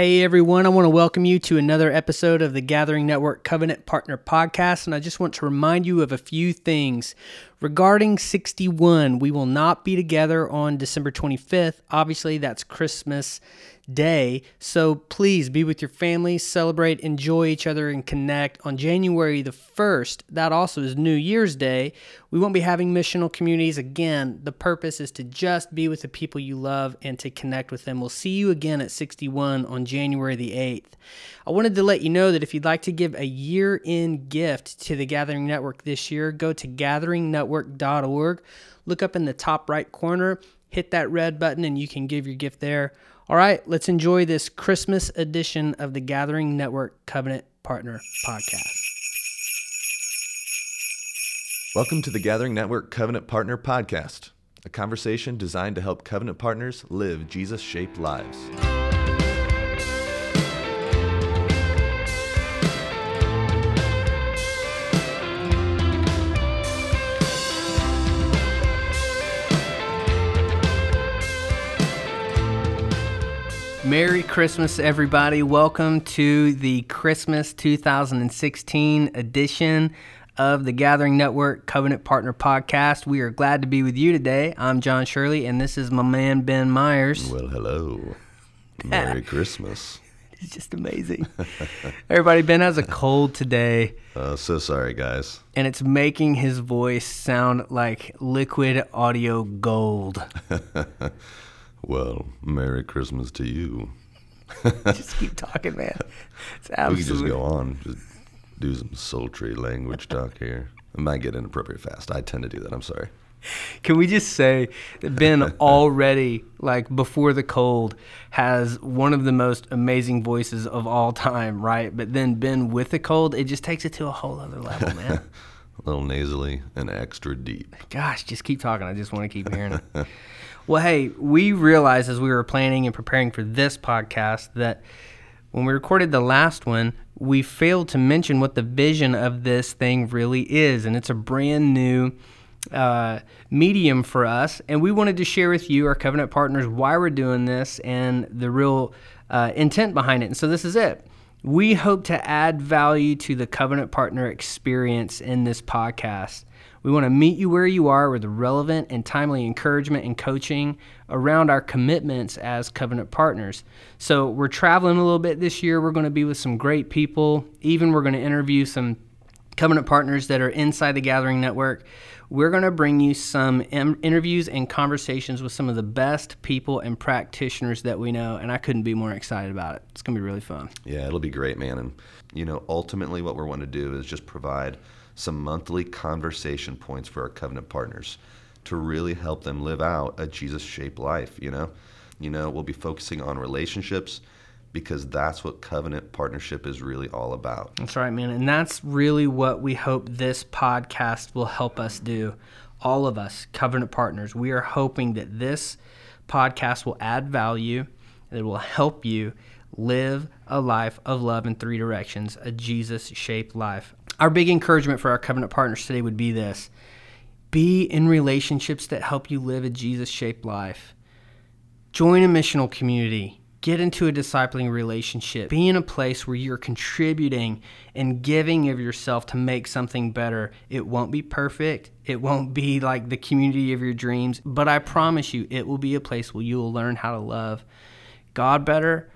Hey everyone, I want to welcome you to another episode of the Gathering Network Covenant Partner Podcast, and I just want to remind you of a few things. Regarding 61, we will not be together on December 25th. Obviously, that's Christmas day. So please be with your family, celebrate, enjoy each other, and connect. On January the 1st, that also is New Year's Day, we won't be having missional communities. Again, the purpose is to just be with the people you love and to connect with them. We'll see you again at 61 on January the 8th. I wanted to let you know that if you'd like to give a year in gift to the Gathering Network this year, go to gatheringnetwork.org. Look up in the top right corner, hit that red button, and you can give your gift there. All right, let's enjoy this Christmas edition of the Gathering Network Covenant Partner Podcast. Welcome to the Gathering Network Covenant Partner Podcast, a conversation designed to help covenant partners live Jesus shaped lives. Merry Christmas, everybody. Welcome to the Christmas 2016 edition of the Gathering Network Covenant Partner Podcast. We are glad to be with you today. I'm John Shirley, and this is my man, Ben Myers. Well, hello. Merry Christmas. It's just amazing. Everybody, Ben has a cold today. Uh, so sorry, guys. And it's making his voice sound like liquid audio gold. Well, Merry Christmas to you. just keep talking, man. It's absolutely. We can just go on, just do some sultry language talk here. It might get inappropriate fast. I tend to do that. I'm sorry. Can we just say that Ben already, like before the cold, has one of the most amazing voices of all time, right? But then Ben with the cold, it just takes it to a whole other level, man. a little nasally and extra deep. Gosh, just keep talking. I just want to keep hearing it. Well, hey, we realized as we were planning and preparing for this podcast that when we recorded the last one, we failed to mention what the vision of this thing really is. And it's a brand new uh, medium for us. And we wanted to share with you, our covenant partners, why we're doing this and the real uh, intent behind it. And so this is it. We hope to add value to the covenant partner experience in this podcast. We want to meet you where you are with relevant and timely encouragement and coaching around our commitments as covenant partners. So, we're traveling a little bit this year. We're going to be with some great people. Even we're going to interview some covenant partners that are inside the Gathering Network. We're going to bring you some em- interviews and conversations with some of the best people and practitioners that we know, and I couldn't be more excited about it. It's going to be really fun. Yeah, it'll be great, man. And, you know, ultimately, what we want to do is just provide some monthly conversation points for our covenant partners to really help them live out a Jesus shaped life, you know? You know, we'll be focusing on relationships because that's what covenant partnership is really all about. That's right, man. And that's really what we hope this podcast will help us do. All of us, covenant partners, we are hoping that this podcast will add value and it will help you live a life of love in three directions, a Jesus shaped life. Our big encouragement for our covenant partners today would be this be in relationships that help you live a Jesus shaped life. Join a missional community. Get into a discipling relationship. Be in a place where you're contributing and giving of yourself to make something better. It won't be perfect. It won't be like the community of your dreams, but I promise you, it will be a place where you will learn how to love God better,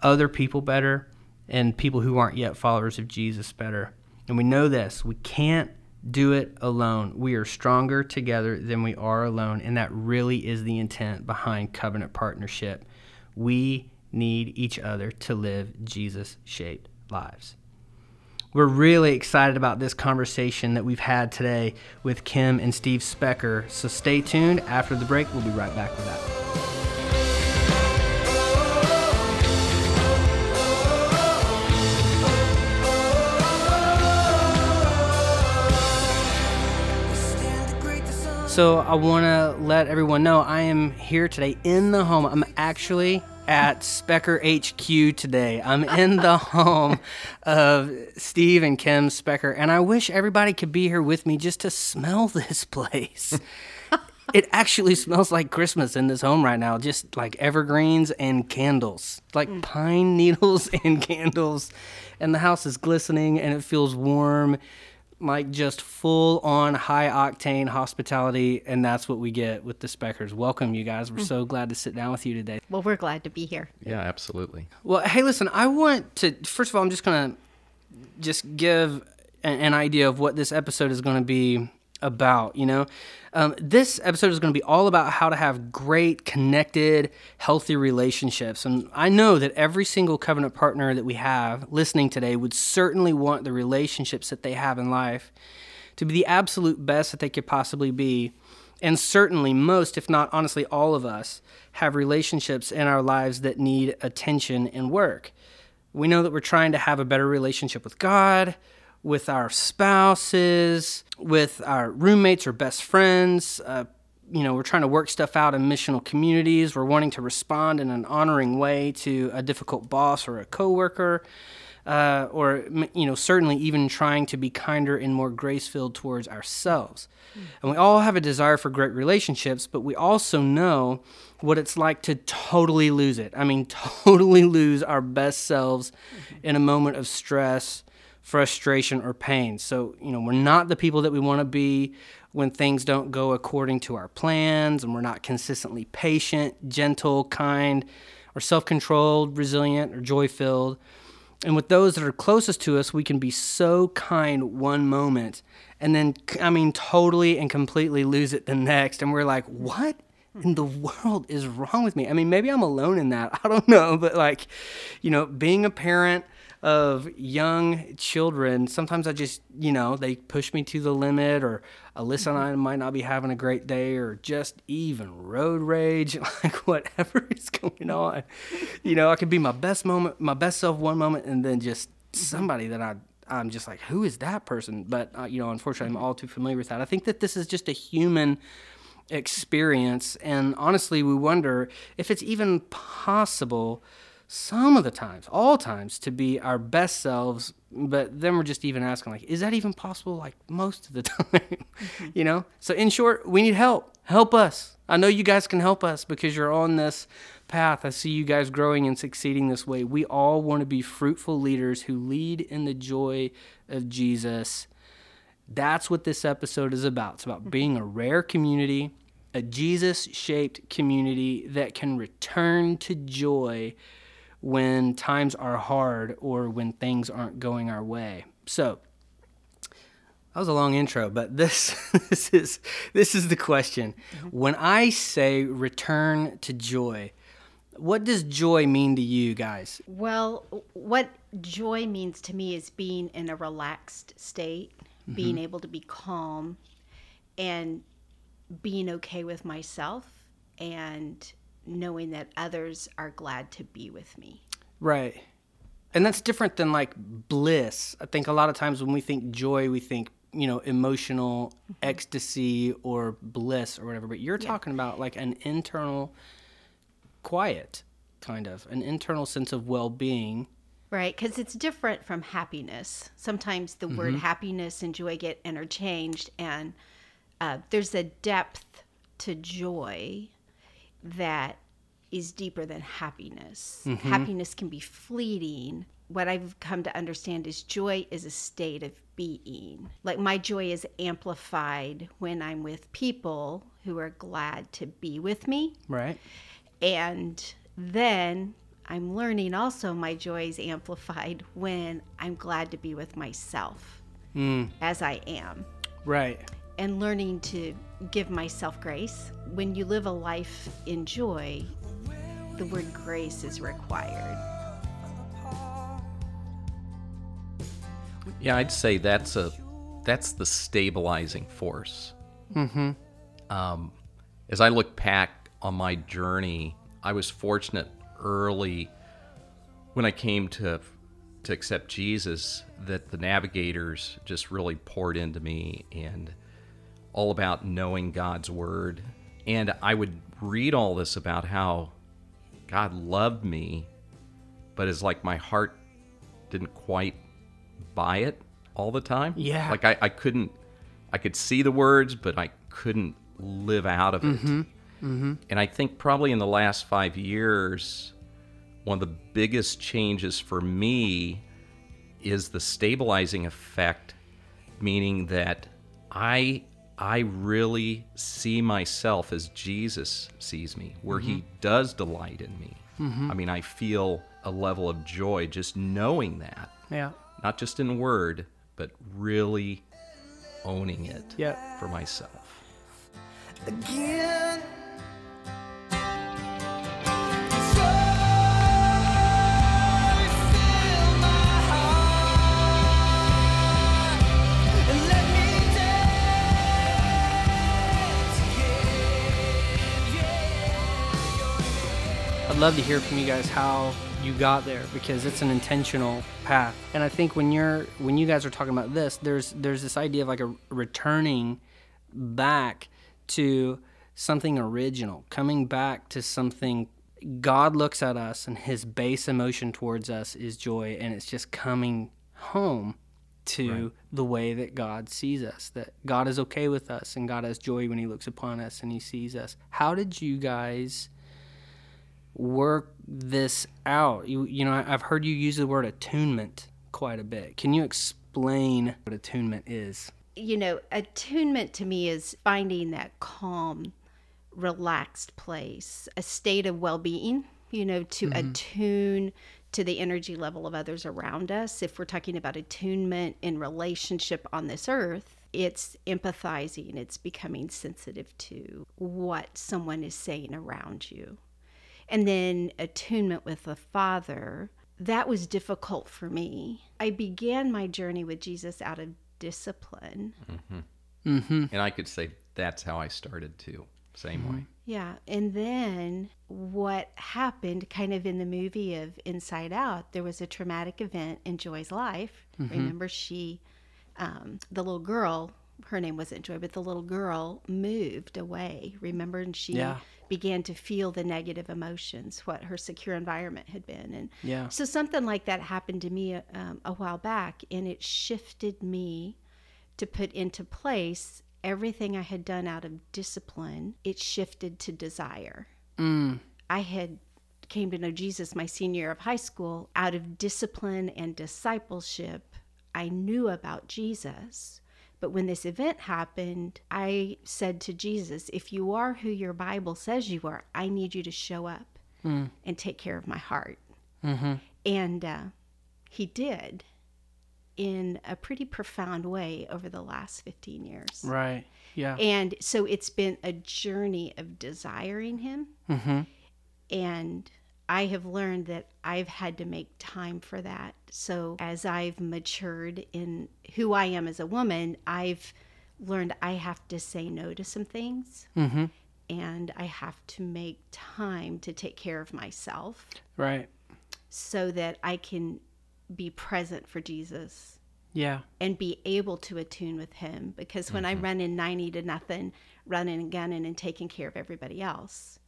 other people better, and people who aren't yet followers of Jesus better. And we know this we can't do it alone. We are stronger together than we are alone. And that really is the intent behind covenant partnership. We need each other to live Jesus shaped lives. We're really excited about this conversation that we've had today with Kim and Steve Specker. So stay tuned. After the break, we'll be right back with that. So I want to let everyone know I am here today in the home. I'm actually at Specker HQ today. I'm in the home of Steve and Kim Specker, and I wish everybody could be here with me just to smell this place. it actually smells like Christmas in this home right now, just like evergreens and candles, like mm. pine needles and candles. And the house is glistening and it feels warm, like just full on high octane hospitality. And that's what we get with the Speckers. Welcome, you guys. We're mm. so glad to sit down with you today. Well, we're glad to be here. Yeah, absolutely. Well, hey, listen, I want to, first of all, I'm just going to just give an, an idea of what this episode is going to be about. You know, um, this episode is going to be all about how to have great, connected, healthy relationships. And I know that every single covenant partner that we have listening today would certainly want the relationships that they have in life to be the absolute best that they could possibly be. And certainly, most, if not honestly, all of us have relationships in our lives that need attention and work. We know that we're trying to have a better relationship with God, with our spouses, with our roommates or best friends. Uh, you know, we're trying to work stuff out in missional communities. We're wanting to respond in an honoring way to a difficult boss or a coworker. Uh, or you know certainly even trying to be kinder and more grace filled towards ourselves and we all have a desire for great relationships but we also know what it's like to totally lose it i mean totally lose our best selves in a moment of stress frustration or pain so you know we're not the people that we want to be when things don't go according to our plans and we're not consistently patient gentle kind or self-controlled resilient or joy-filled and with those that are closest to us, we can be so kind one moment and then, I mean, totally and completely lose it the next. And we're like, what in the world is wrong with me? I mean, maybe I'm alone in that. I don't know. But like, you know, being a parent, of young children, sometimes I just, you know, they push me to the limit, or Alyssa and I mm-hmm. might not be having a great day, or just even road rage, like whatever is going mm-hmm. on. You know, I could be my best moment, my best self one moment, and then just somebody that I I'm just like, who is that person? But uh, you know, unfortunately, I'm mm-hmm. all too familiar with that. I think that this is just a human experience, and honestly, we wonder if it's even possible some of the times, all times, to be our best selves. But then we're just even asking, like, is that even possible? Like most of the time, mm-hmm. you know. So in short, we need help. Help us. I know you guys can help us because you're on this path. I see you guys growing and succeeding this way. We all want to be fruitful leaders who lead in the joy of Jesus. That's what this episode is about. It's about being a rare community, a Jesus shaped community that can return to joy when times are hard or when things aren't going our way. So, that was a long intro, but this this is this is the question. When I say return to joy, what does joy mean to you guys? Well, what joy means to me is being in a relaxed state, mm-hmm. being able to be calm and being okay with myself and knowing that others are glad to be with me. Right. And that's different than like bliss. I think a lot of times when we think joy, we think, you know, emotional mm-hmm. ecstasy or bliss or whatever. But you're yeah. talking about like an internal quiet, kind of, an internal sense of well being. Right, because it's different from happiness. Sometimes the mm-hmm. word happiness and joy get interchanged, and uh, there's a depth to joy that is deeper than happiness. Mm-hmm. Happiness can be fleeting. What I've come to understand is joy is a state of being. Like my joy is amplified when I'm with people who are glad to be with me. Right. And then I'm learning also my joy is amplified when I'm glad to be with myself mm. as I am. Right and learning to give myself grace. When you live a life in joy, the word grace is required. Yeah, I'd say that's a that's the stabilizing force. Mm-hmm. Um, as I look back on my journey, I was fortunate early when I came to to accept Jesus that the navigators just really poured into me and all about knowing God's word. And I would read all this about how God loved me, but it's like my heart didn't quite buy it all the time. Yeah. Like I, I couldn't, I could see the words, but I couldn't live out of it. Mm-hmm. Mm-hmm. And I think probably in the last five years, one of the biggest changes for me is the stabilizing effect, meaning that I I really see myself as Jesus sees me, where He mm-hmm. does delight in me. Mm-hmm. I mean, I feel a level of joy just knowing that, Yeah. not just in word, but really owning it Yeah. for myself. again. I'd love to hear from you guys how you got there because it's an intentional path. And I think when you're when you guys are talking about this, there's there's this idea of like a returning back to something original, coming back to something God looks at us and his base emotion towards us is joy and it's just coming home to the way that God sees us, that God is okay with us and God has joy when he looks upon us and he sees us. How did you guys work this out? You you know, I've heard you use the word attunement quite a bit. Can you explain what attunement is? you know, attunement to me is finding that calm, relaxed place, a state of well being, you know, to mm-hmm. attune to the energy level of others around us. If we're talking about attunement in relationship on this earth, it's empathizing, it's becoming sensitive to what someone is saying around you. And then attunement with the Father, that was difficult for me. I began my journey with Jesus out of discipline. Mm-hmm. Mm-hmm. And I could say that's how I started too. Same way. Mm-hmm. Yeah. And then what happened kind of in the movie of Inside Out, there was a traumatic event in Joy's life. Remember, she, um, the little girl, her name wasn't Joy, but the little girl moved away. Remember? And she Yeah. Began to feel the negative emotions, what her secure environment had been. And Yeah. so something like that happened to me um, a while back, and it shifted me to put into place everything I had done out of discipline. It shifted to desire. I had came to know Jesus my senior year of high school out of discipline and discipleship. I knew about Jesus. But when this event happened, I said to Jesus, if you are who your Bible says you are, I need you to show up and take care of my heart. And uh, he did in a pretty profound way over the last 15 years. Right. Yeah. And so it's been a journey of desiring him. Mm-hmm. And I have learned that I've had to make time for that. So as I've matured in who I am as a woman, I've learned I have to say no to some things. Mm-hmm. And I have to make time to take care of myself Right. so that I can be present for Jesus Yeah. and be able to attune with him because when I run in 90 to nothing, running and gunning and taking care of everybody else,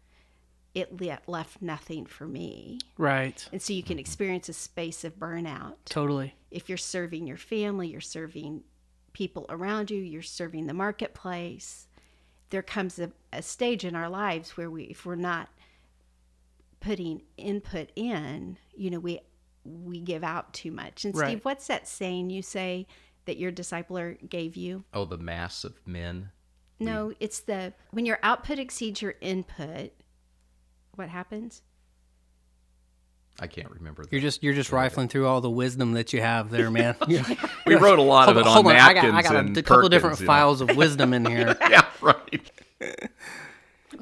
it le- left nothing for me. Right. And so you can experience a space of burnout. Totally. If you're serving your family, you're serving people around you, you're serving the marketplace. There comes a, a stage in our lives where we, if we're not putting input in, you know, we we give out too much. And Right. Steve, what's that saying you say that your discipler er, gave you? Oh, the mass of men. No, it's the when your output exceeds your input, what happens? I can't remember. You're just you're just rifling through all the wisdom that you have there, man. You- we wrote a lot of it on hold on, I got, napkins I got a, and a couple of different Perkins, you know. files of wisdom in here. yeah, right.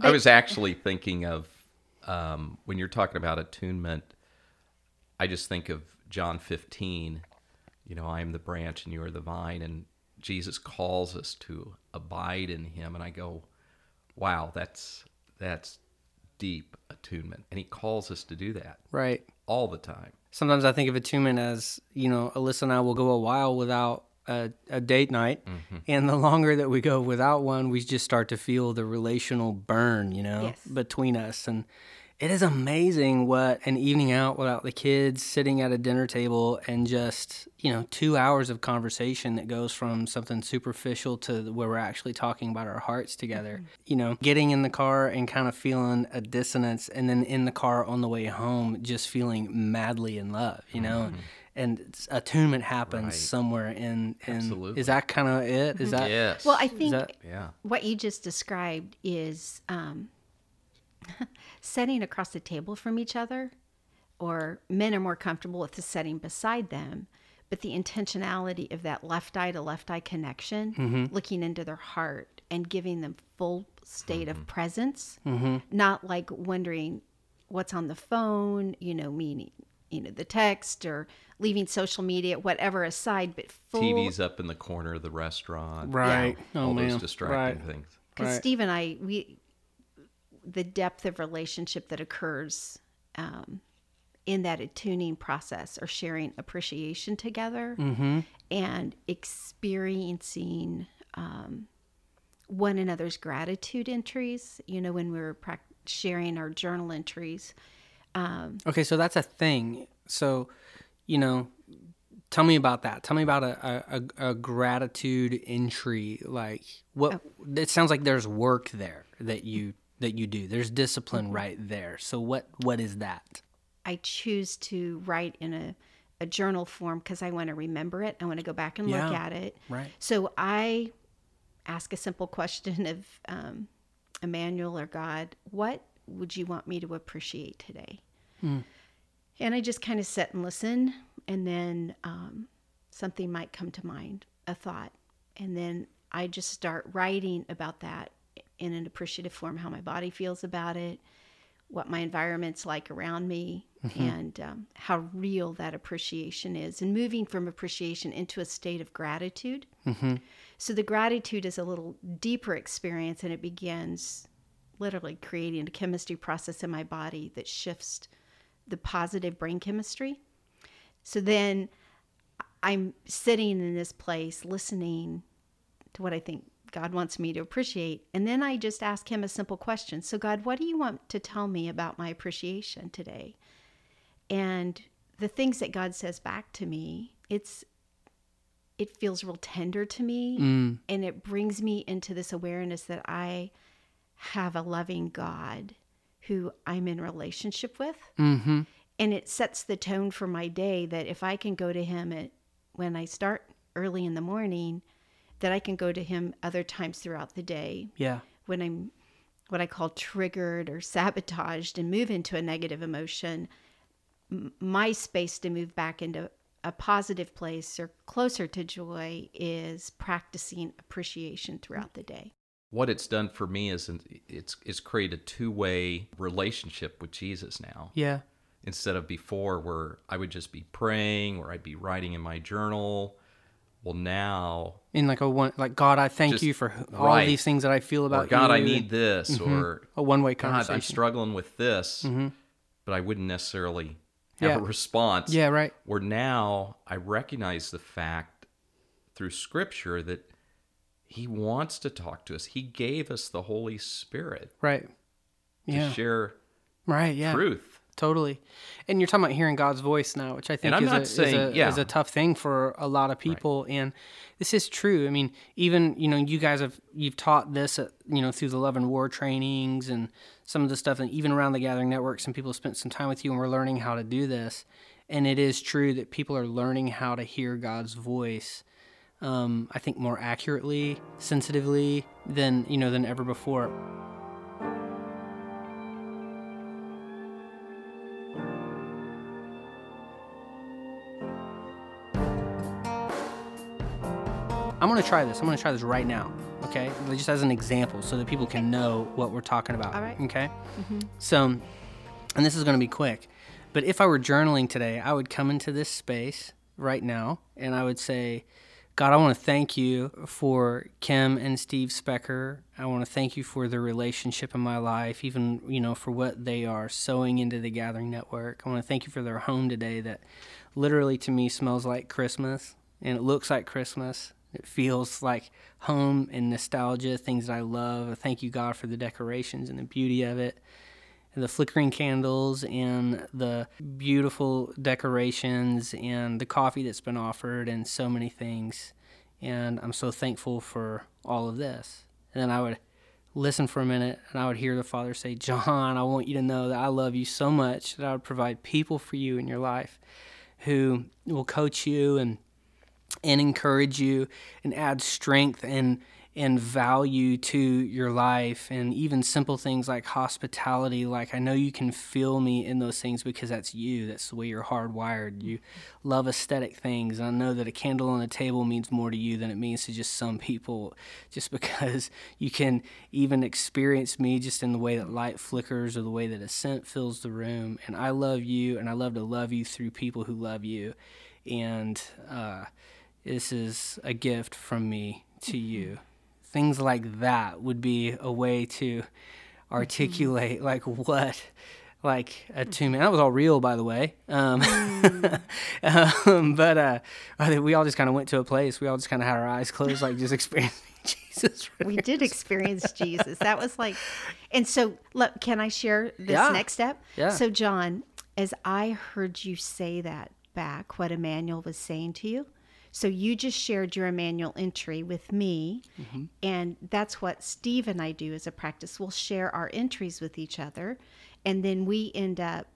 I was actually thinking of um, when you're talking about attunement. I just think of John 15. You know, I am the branch and you are the vine, and Jesus calls us to abide in Him, and I go, "Wow, that's that's deep attunement," and He calls us to do that Right. all the time. Sometimes I think of attunement as, you know, Alyssa and I will go a while without a, a date night. Mm-hmm. And the longer that we go without one, we just start to feel the relational burn, you know, Yes. between us. And it is amazing what an evening out without the kids sitting at a dinner table and just you know two hours of conversation that goes from something superficial to where we're actually talking about our hearts together mm-hmm. you know getting in the car and kind of feeling a dissonance and then in the car on the way home just feeling madly in love you know mm-hmm. and attunement happens Right. somewhere in, in Absolutely. is that kind of it is mm-hmm. that Yes. Well, I think that- yeah. what you just described is um, setting across the table from each other, or men are more comfortable with the setting beside them. But the intentionality of that left eye to left eye connection, mm-hmm. looking into their heart and giving them full state of mm-hmm. presence, mm-hmm. not like wondering what's on the phone, you know, meaning, you know, the text or leaving social media, whatever aside, but full. TV's up in the corner of the restaurant. right oh All man those distracting right. things. because Right. Steve and I, we, the depth of relationship that occurs um, in that attuning process or sharing appreciation together and experiencing um, one another's gratitude entries. You know, when we were prac- sharing our journal entries. Okay, so that's a thing. So, you know, tell me about that. Tell me about a, a, a, a gratitude entry. Like, what? It sounds like there's work there that you that you do. There's discipline right there. So, what what is that? I choose to write in a, a journal form because I want to remember it. I want to go back and look at it. right. So I ask a simple question of um, Emmanuel or God, what would you want me to appreciate today? And I just kind of sit and listen, and then um, something might come to mind, a thought. And then I just start writing about that in an appreciative form, how my body feels about it, what my environment's like around me, and um, how real that appreciation is, and moving from appreciation into a state of gratitude. So the gratitude is a little deeper experience, and it begins literally creating a chemistry process in my body that shifts the positive brain chemistry. So then I'm sitting in this place listening to what I think God wants me to appreciate. And then I just ask him a simple question. So, God, what do you want to tell me about my appreciation today? And the things that God says back to me, it's it feels real tender to me and it brings me into this awareness that I have a loving God who I'm in relationship with. Mm-hmm. And it sets the tone for my day that if I can go to him at when I start early in the morning, that I can go to him other times throughout the day Yeah. when I'm what I call triggered or sabotaged and move into a negative emotion, m- my space to move back into a positive place or closer to joy is practicing appreciation throughout the day. What it's done for me is it's it's created a two way relationship with Jesus now. Yeah. instead of before where I would just be praying or I'd be writing in my journal. Well, now, In like a one, like God, I thank Just- you for all right. these things that I feel or about God, I need this, mm-hmm. or a one-way God, conversation. I'm struggling with this, mm-hmm. but I wouldn't necessarily have Yeah. a response. Yeah, right. Where now I recognize the fact through Scripture that He wants to talk to us. He gave us the Holy Spirit Right. to Yeah. share Right. Yeah. truth. Totally. And you're talking about hearing God's voice now, which I think is, a, saying- is, a, yeah. is a tough thing for a lot of people. And this is true. I mean, even, you know, you guys have, you've taught this, at, you know, through the Love and War trainings and some of the stuff, and even around the Gathering Network, some people have spent some time with you and we're learning how to do this. And it is true that people are learning how to hear God's voice. Um, I think more accurately, sensitively than you know than ever before. I'm gonna try this. I'm gonna try this right now. Okay, just as an example, so that people can know what we're talking about. All right. Okay. Mm-hmm. So, and this is gonna be quick, but if I were journaling today, I would come into this space right now, and I would say, God, I want to thank you for Kim and Steve Specker. I want to thank you for their relationship in my life, even you know for what they are sowing into the Gathering Network. I want to thank you for their home today, that literally to me smells like Christmas and it looks like Christmas. It feels like home and nostalgia, things that I love. I thank you, God, for the decorations and the beauty of it. and the flickering candles and the beautiful decorations and the coffee that's been offered and so many things. And I'm so thankful for all of this. And then I would listen for a minute and I would hear the Father say, John, I want you to know that I love you so much that I would provide people for you in your life who will coach you and and encourage you and add strength and and value to your life and even simple things like hospitality. Like i know you can feel me in those things because that's you. That's the way you're hardwired. You love aesthetic things. And i know that a candle on a table means more to you than it means to just some people just because you can even experience me just in the way that light flickers or the way that a scent fills the room. And i love you and i love to love you through people who love you. And uh, this is a gift from me to you. Things like that would be a way to articulate like what like attunement. That was all real, by the way. Um, um, but uh, I think we all just kind of went to a place. We all just kind of had our eyes closed, like just experiencing Jesus. we did experience Jesus. That was like, and so look, can I share this Yeah. next step? Yeah. So, John, as I heard you say that back, what Emmanuel was saying to you, so you just shared your Emmanuel entry with me, Mm-hmm. and that's what Steve and I do as a practice. We'll share our entries with each other, and then we end up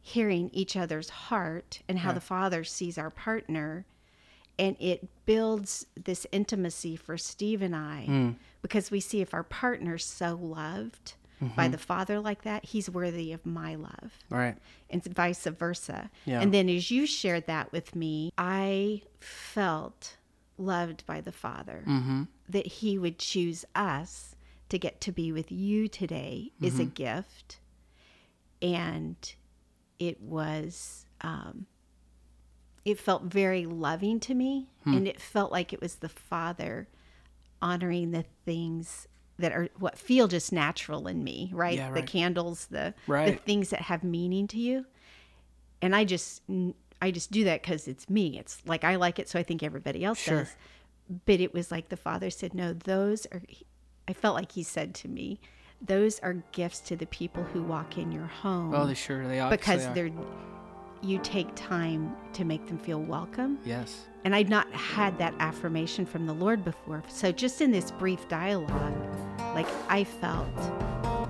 hearing each other's heart and how the Father sees our partner and it builds this intimacy for Steve and I Hmm. because we see if our partner's so loved Mm-hmm. by the Father like that, he's worthy of my love, Right. and vice versa. Yeah. And then as you shared that with me, I felt loved by the Father Mm-hmm. that he would choose us to get to be with you today is Mm-hmm. a gift. And it was, um, it felt very loving to me. Hmm. And it felt like it was the Father honoring the things that are what feel just natural in me, right? Yeah, The candles, the, right. the things that have meaning to you. And I just, I just do that because it's me. It's like I like it, so I think everybody else Sure. does but it was like the father said no those are i felt like he said to me those are gifts to the people who walk in your home Oh, they sure they are. because they're you take time to make them feel welcome yes. And i'd not had that affirmation from the lord before so just in this brief dialogue like i felt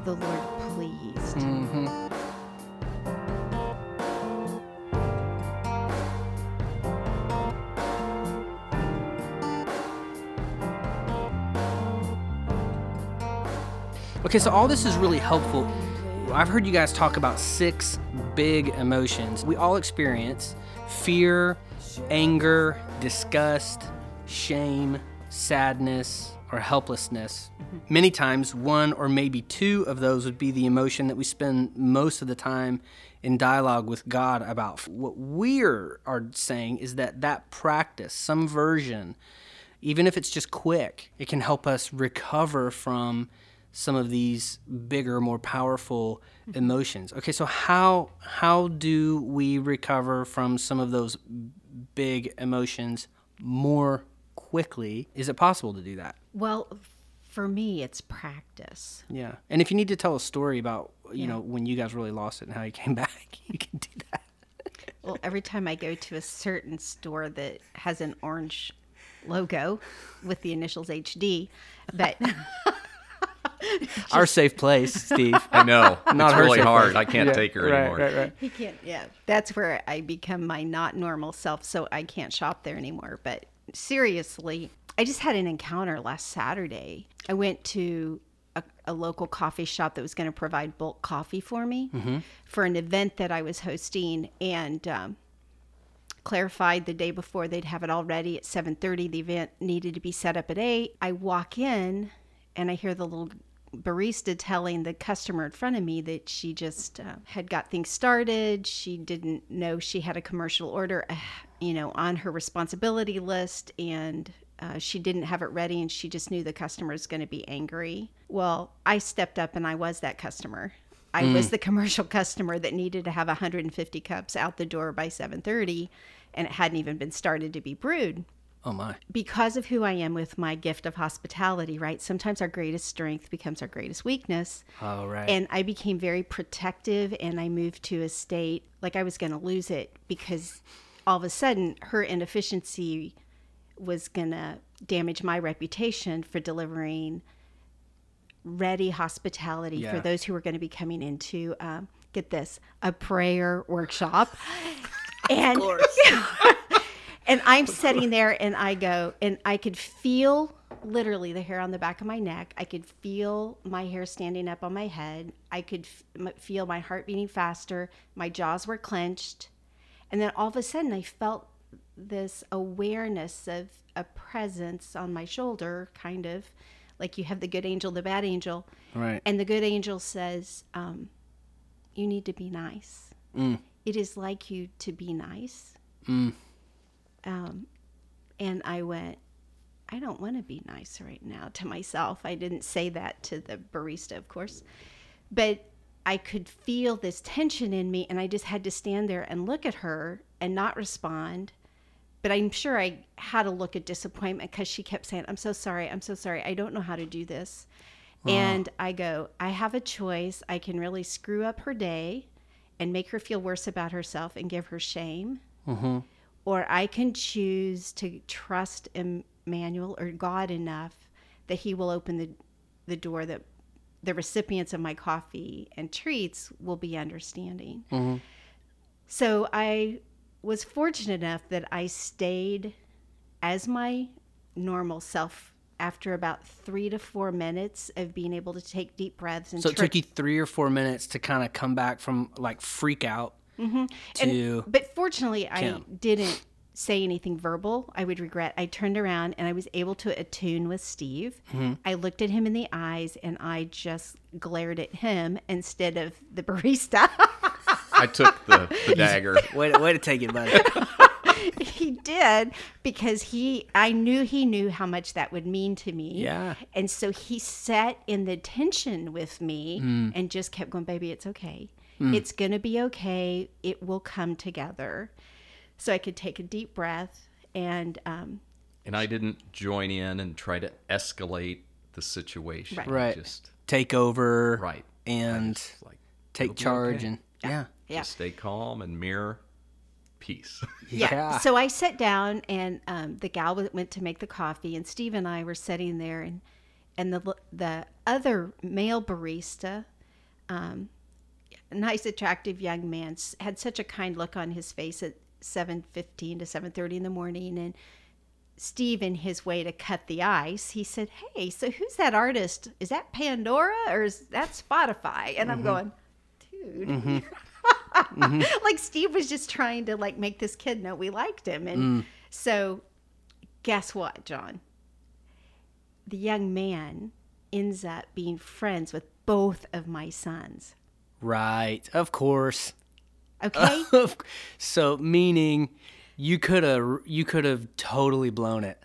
the lord pleased Mm-hmm. Okay, so all this is really helpful. I've heard you guys talk about six big emotions we all experience fear, anger, disgust, shame, sadness, or helplessness. Mm-hmm. Many times, one or maybe two of those would be the emotion that we spend most of the time in dialogue with God about. What we're are saying is that that practice, some version, even if it's just quick, it can help us recover from some of these bigger, more powerful mm-hmm. emotions. Okay, so how how do we recover from some of those big emotions more quickly? Is it possible to do that? well for me it's practice Yeah. And if you need to tell a story about, you know, when you guys really lost it and how you came back, you can do that. Well, every time I go to a certain store that has an orange logo with the initials HD, but Our safe place, Steve. I know. Not it's really hard. place. I can't Yeah, take her right, anymore. Right, right. he can't. Yeah, that's where I become my not normal self, so I can't shop there anymore. But seriously, I just had an encounter last Saturday. I went to a, a local coffee shop that was going to provide bulk coffee for me for an event that I was hosting, and um, clarified the day before they'd have it all ready at 7.30 the event needed to be set up at 8 i walk in and i hear the little barista telling the customer in front of me that she just uh, had got things started. She didn't know she had a commercial order uh, you know on her responsibility list and uh, she didn't have it ready and she just knew the customer was going to be angry. Well i stepped up and i was that customer. I was the commercial customer that needed to have 150 cups out the door by 7:30 and it hadn't even been started to be brewed. Oh my. because of who I am with my gift of hospitality, right? Sometimes our greatest strength becomes our greatest weakness. Oh right. And I became very protective and I moved to a state like I was going to lose it because all of a sudden her inefficiency was going to damage my reputation for delivering ready hospitality Yeah. for those who were going to be coming into, um, get this, a prayer workshop. and and I'm sitting there and I go, and I could feel literally the hair on the back of my neck. I could feel my hair standing up on my head. I could f- feel my heart beating faster. My jaws were clenched. And then all of a sudden, I felt this awareness of a presence on my shoulder, kind of like you have the good angel, the bad angel. right. And the good angel says, um, You need to be nice. It is like you to be nice. Um, and I went, I don't want to be nice right now to myself. I didn't say that to the barista, of course. But I could feel this tension in me, and I just had to stand there and look at her and not respond. But I'm sure I had a look of disappointment because she kept saying, I'm so sorry. I'm so sorry. I don't know how to do this. And I go, I have a choice. I can really screw up her day and make her feel worse about herself and give her shame. Or I can choose to trust Emmanuel or God enough that he will open the, the door that the recipients of my coffee and treats will be understanding. Mm-hmm. So I was fortunate enough that I stayed as my normal self after about three to four minutes of being able to take deep breaths and So it tri- took you three or four minutes to kind of come back from like freak out And- to but fortunately, I didn't say anything verbal. I would regret. I turned around and I was able to attune with Steve. Mm-hmm. I looked at him in the eyes and I just glared at him instead of the barista. I took the, the dagger. way to, way to take it, buddy. he did because he I knew he knew how much that would mean to me. Yeah. And so he sat in the tension with me Hmm. and just kept going, baby, it's okay. It's going to be okay. It will come together. So I could take a deep breath and um, And I didn't join in and try to escalate the situation. Right. Right. Just Take over right. And like take charge okay. and yeah. yeah. just stay calm and mirror peace. Yeah. Yeah. So I sat down, and um, the gal went to make the coffee, and Steve and I were sitting there, and and the the other male barista, um, a nice, attractive young man, had such a kind look on his face at seven fifteen to seven thirty in the morning, and Steve, in his way to cut the ice, he said, "Hey, so who's that artist? Is that Pandora or is that Spotify?" And I'm mm-hmm. going, "Dude." Mm-hmm. Mm-hmm. like Steve was just trying to like make this kid know we liked him. And mm. so guess what, John? The young man ends up being friends with both of my sons. Right. Of course. Okay? so meaning you could have you could have totally blown it.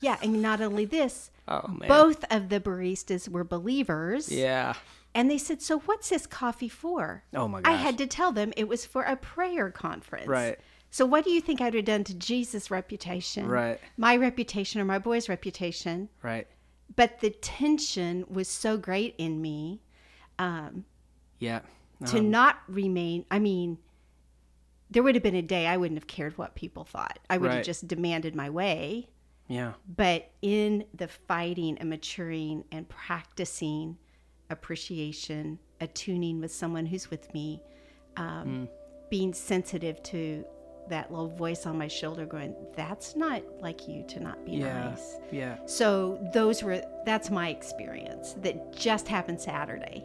yeah, and not only this, Oh both of the baristas were believers. Yeah. And they said, "So what's this coffee for?" Oh my god. I had to tell them it was for a prayer conference. Right. So what do you think I'd have done to Jesus' reputation? Right. My reputation or my boy's reputation? Right. But the tension was so great in me um, Yeah. to not remain. I mean, there would have been a day I wouldn't have cared what people thought. I would Right. have just demanded my way. Yeah. But in the fighting and maturing and practicing appreciation, attuning with someone who's with me, um, being sensitive to that little voice on my shoulder going, that's not like you to not be Yeah. nice. Yeah. So those were, that's my experience that just happened Saturday.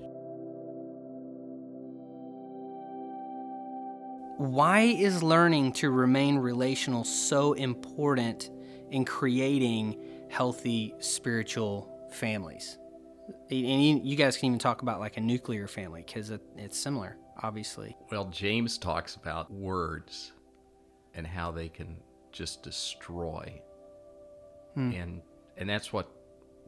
Why is learning to remain relational so important in creating healthy spiritual families? And you, guys can even talk about like a nuclear family because it, it's similar, obviously. Well, James talks about words and how they can just destroy. Hmm. And and that's what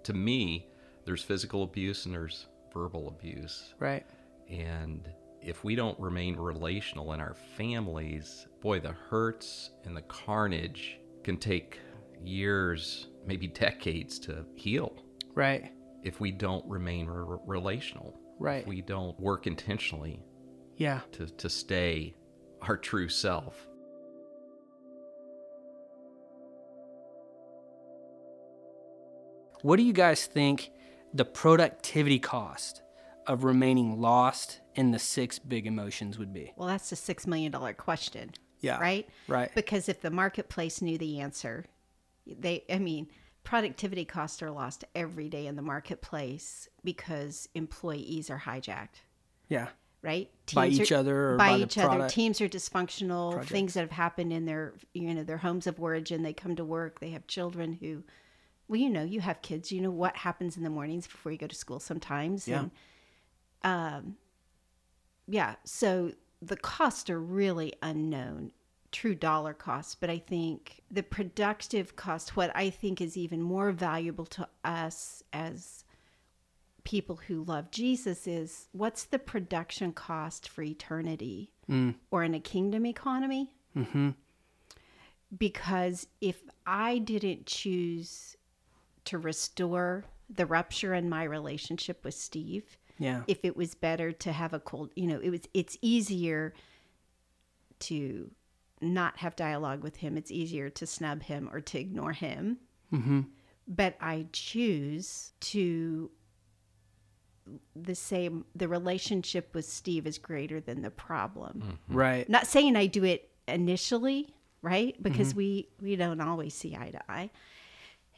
to me there's physical abuse and there's verbal abuse. Right. And if we don't remain relational in our families, boy, the hurts and the carnage can take years, maybe decades to heal Right. if we don't remain re- relational. Right. If we don't work intentionally Yeah. to, to stay our true self. What do you guys think the productivity cost of remaining lost in the six big emotions would be? Well, that's a $6 million question. Yeah. Right? Right. Because if the marketplace knew the answer, they, I mean, productivity costs are lost every day in the marketplace because employees are hijacked. Yeah. right? By are- each other or by, by the each other. Teams are dysfunctional. Projects. Things that have happened in their, you know, their homes of origin. They come to work. They have children who, well, you know, you have kids. You know what happens in the mornings before you go to school sometimes. Yeah. And, um, yeah. So the costs are really unknown, true dollar costs. But I think the productive cost, what I think is even more valuable to us as people who love Jesus is what's the production cost for eternity or in a kingdom economy? Mm-hmm. Because if I didn't choose to restore the rupture in my relationship with Steve, Yeah. if it was better to have a cold, you know, it was it's easier to not have dialogue with him. It's easier to snub him or to ignore him. Mm-hmm. But I choose to the same the relationship with Steve is greater than the problem. Mm-hmm. Right. Not saying I do it initially, right? Because mm-hmm. we we don't always see eye to eye.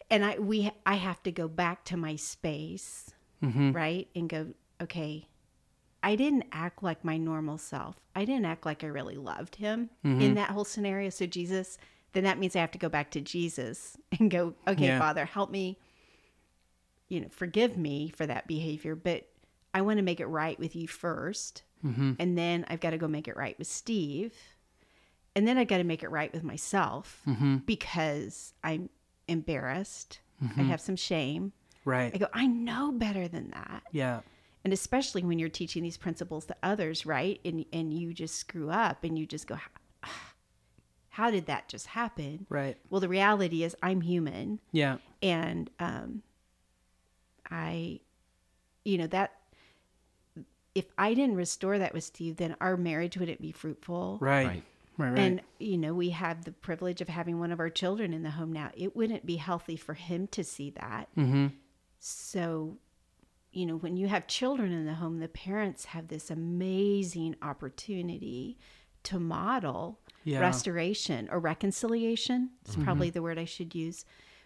And I we I have to go back to my space, mm-hmm. right? And go, okay, I didn't act like my normal self. I didn't act like I really loved him in mm-hmm. that whole scenario. So Jesus, then that means I have to go back to Jesus and go, okay, Yeah. Father, help me you know, forgive me for that behavior, but I want to make it right with you 1st mm-hmm. And then I've got to go make it right with Steve. And then I've got to make it right with myself mm-hmm. because I'm embarrassed. I have some shame. Right. I go, I know better than that. Yeah. And especially when you're teaching these principles to others, right? And and you just screw up and you just go, how did that just happen? Right. Well, the reality is I'm human Yeah. and um i you know that if i didn't restore that with steve then our marriage wouldn't be fruitful Right. Right. Right. Right. and you know we have the privilege of having one of our children in the home now it wouldn't be healthy for him to see that mm-hmm. so you know when you have children in the home the parents have this amazing opportunity to model Yeah. restoration or reconciliation is mm-hmm. probably the word i should use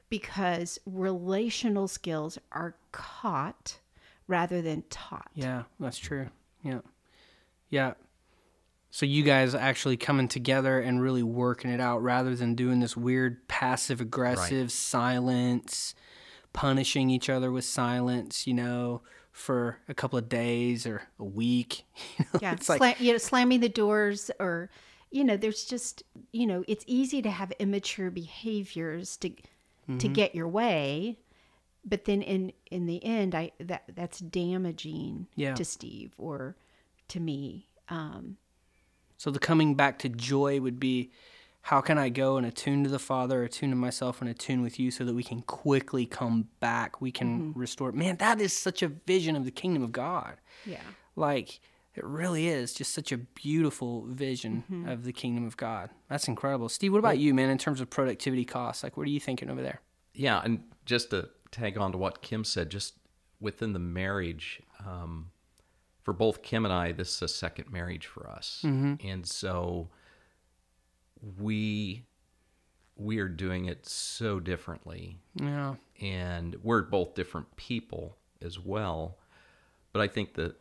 because relational skills are caught rather than taught Yeah, that's true. Yeah. Yeah. So you guys actually coming together and really working it out rather than doing this weird passive aggressive silence, punishing each other with silence, you know, for a couple of days or a week. You know, yeah it's like you know slamming the doors or you know there's just you know it's easy to have immature behaviors to Mm-hmm. to get your way but then in in the end i that that's damaging Yeah. to steve or to me um So the coming back to joy would be how can I go and attune to the Father, attune to myself, and attune with you so that we can quickly come back? We can mm-hmm. restore. Man, that is such a vision of the kingdom of God. yeah Like, it really is just such a beautiful vision mm-hmm. of the kingdom of God. That's incredible. Steve, what about you, man, in terms of productivity costs? Like, what are you thinking over there? Yeah, and just to tag on to what Kim said, just within the marriage, um, for both Kim and I, this is a second marriage for us, mm-hmm. and so we we are doing it so differently, Yeah. and we're both different people as well. But I think that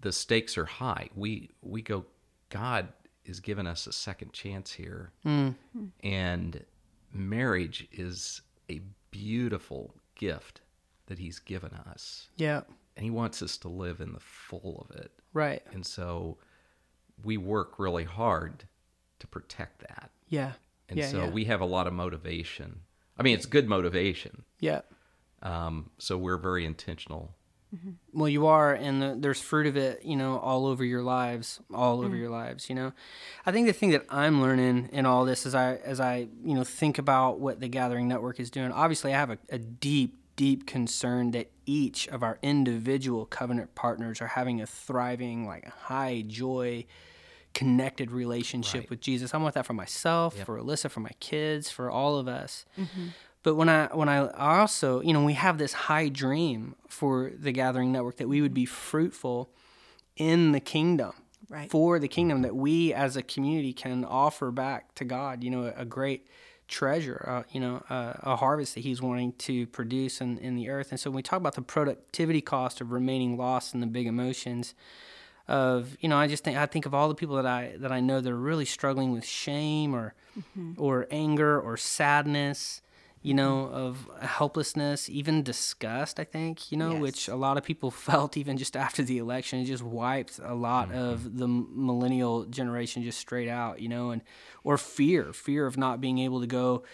the stakes are high. We we go, God is giving us a second chance here, mm. and marriage is a beautiful gift that He's given us, Yeah. and He wants us to live in the full of it. Right. And so we work really hard to protect that. Yeah. And yeah. so yeah. we have a lot of motivation. I mean, it's good motivation. Yeah. Um, so we're very intentional Well, you are, and the, there's fruit of it, you know, all over your lives, all over your lives. You know, I think the thing that I'm learning in all this, as I as I you know think about what the Gathering Network is doing. Obviously, I have a, a deep, deep concern that each of our individual covenant partners are having a thriving, like high joy, connected relationship Right. with Jesus. I want that for myself, for Alyssa, for my kids, for all of us. But when I when I also, you know, we have this high dream for the Gathering Network that we would be fruitful in the kingdom. Right. For the kingdom that we as a community can offer back to God, you know, a, a great treasure, uh, you know, uh, a harvest that he's wanting to produce in, in the earth. And so when we talk about the productivity cost of remaining lost in the big emotions, of you know i just think i think of all the people that i that i know that are really struggling with shame or mm-hmm. or anger or sadness you know of helplessness even disgust i think you know Yes. which a lot of people felt even just after the election it just wiped a lot mm-hmm. of the millennial generation just straight out you know and or fear fear of not being able to go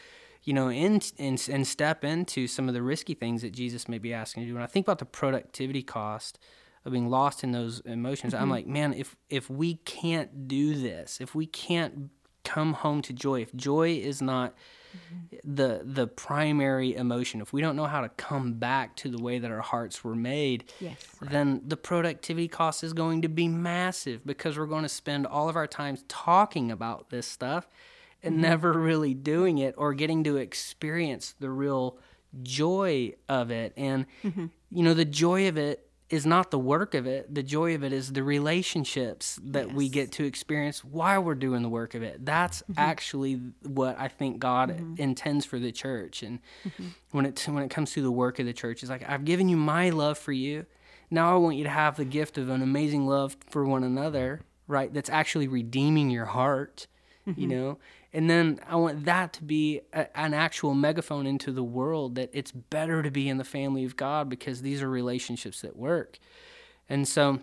you know, in, and and step into some of the risky things that Jesus may be asking you to do. When I think about the productivity cost of being lost in those emotions, I'm mm-hmm. like, man, if if we can't do this, if we can't come home to joy, if joy is not mm-hmm. the the primary emotion, if we don't know how to come back to the way that our hearts were made, Yes. then the productivity cost is going to be massive because we're going to spend all of our time talking about this stuff and mm-hmm. never really doing it or getting to experience the real joy of it. And, you know, the joy of it is not the work of it. The joy of it is the relationships that we get to experience while we're doing the work of it. That's mm-hmm. actually what I think God mm-hmm. intends for the church. And mm-hmm. when it when it comes to the work of the church, it's like I've given you my love for you. Now I want you to have the gift of an amazing love for one another, right? That's actually redeeming your heart, you know. And then I want that to be a, an actual megaphone into the world that it's better to be in the family of God because these are relationships that work. And so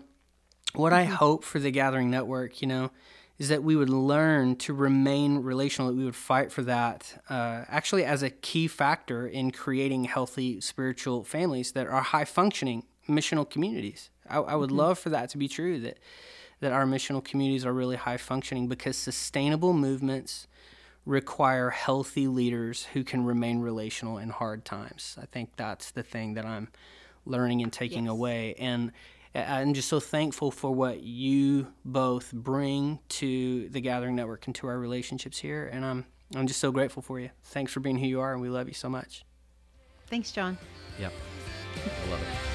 what I hope for the Gathering Network, you know, is that we would learn to remain relational, that we would fight for that, uh, actually as a key factor in creating healthy spiritual families that are high functioning missional communities. I, I would love for that to be true, that, that our missional communities are really high functioning because sustainable movements require healthy leaders who can remain relational in hard times. I think that's the thing that I'm learning and taking Yes. away. And I- I'm just so thankful for what you both bring to the Gathering Network and to our relationships here. And I'm I'm just so grateful for you. Thanks for being who you are, and we love you so much. Thanks, John. Yep. I love it.